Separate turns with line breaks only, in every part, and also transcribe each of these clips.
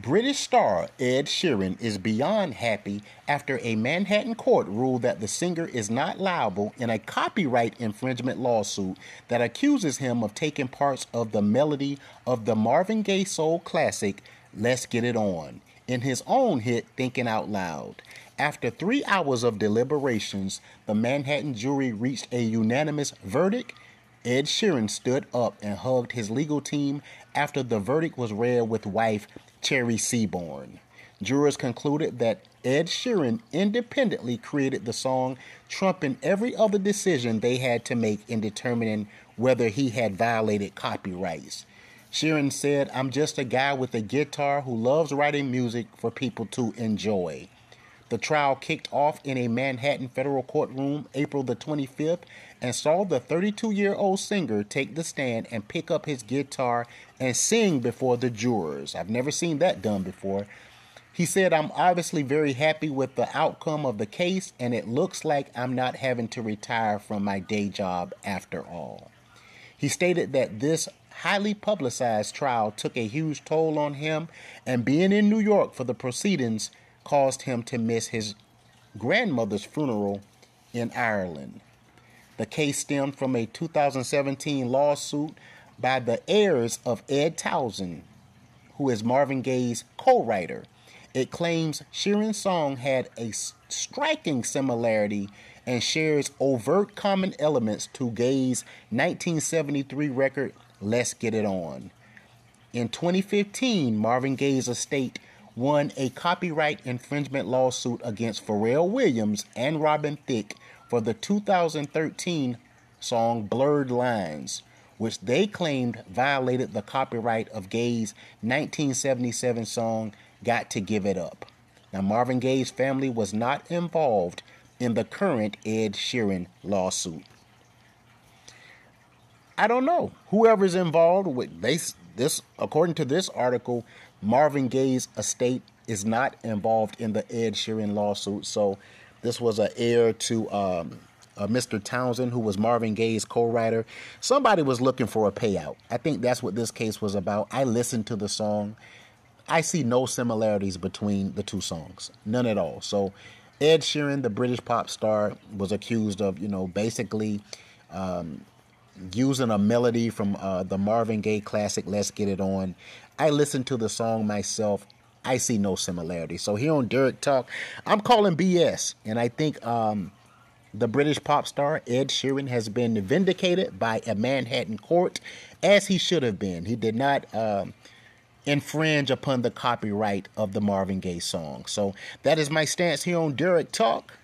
British star Ed Sheeran is beyond happy after a Manhattan court ruled that the singer is not liable in a copyright infringement lawsuit that accuses him of taking parts of the melody of the Marvin Gaye soul classic Let's Get It On in his own hit Thinking Out Loud. After three hours of deliberations, the Manhattan jury reached a unanimous verdict Ed Sheeran stood up and hugged his legal team after the verdict was read with wife Cherry Seaborn. Jurors concluded that Ed Sheeran independently created the song, trumping every other decision they had to make in determining whether he had violated copyrights. Sheeran said, I'm just a guy with a guitar who loves writing music for people to enjoy. The trial kicked off in a Manhattan federal courtroom April the 25th and saw the 32 year old singer take the stand and pick up his guitar and sing before the jurors. I've never seen that done before. He said, I'm obviously very happy with the outcome of the case, and it looks like I'm not having to retire from my day job after all. He stated that this highly publicized trial took a huge toll on him, and being in New York for the proceedings caused him to miss his grandmother's funeral in Ireland. The case stemmed from a 2017 lawsuit by the heirs of Ed Townsend, who is Marvin Gaye's co writer. It claims Sheeran's song had a striking similarity and shares overt common elements to Gaye's 1973 record Let's Get It On. In 2015, Marvin Gaye's estate won a copyright infringement lawsuit against Pharrell Williams and Robin Thicke for the 2013 song Blurred Lines, which they claimed violated the copyright of Gaye's 1977 song Got to Give It Up. Now, Marvin Gaye's family was not involved in the current Ed Sheeran lawsuit. I don't know. Whoever's involved with this, this according to this article, Marvin Gaye's estate is not involved in the Ed Sheeran lawsuit. So this was an heir to um, uh, Mr. Townsend, who was Marvin Gaye's co-writer. Somebody was looking for a payout. I think that's what this case was about. I listened to the song. I see no similarities between the two songs, none at all. So Ed Sheeran, the British pop star, was accused of, you know, basically um, using a melody from uh, the Marvin Gaye classic "Let's Get It On." I listened to the song myself. I see no similarity. So here on Derek Talk, I'm calling BS, and I think um, the British pop star Ed Sheeran has been vindicated by a Manhattan court, as he should have been. He did not. Um, infringe upon the copyright of the Marvin Gaye song. So that is my stance here on Derek Talk.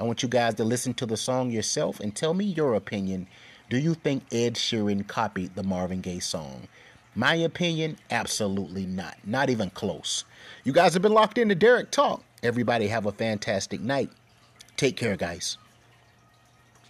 I want you guys to listen to the song yourself and tell me your opinion do you think Ed Sheeran copied the Marvin Gaye song? My opinion, absolutely not. Not even close. You guys have been locked into Derek Talk. Everybody have a fantastic night. Take care, guys.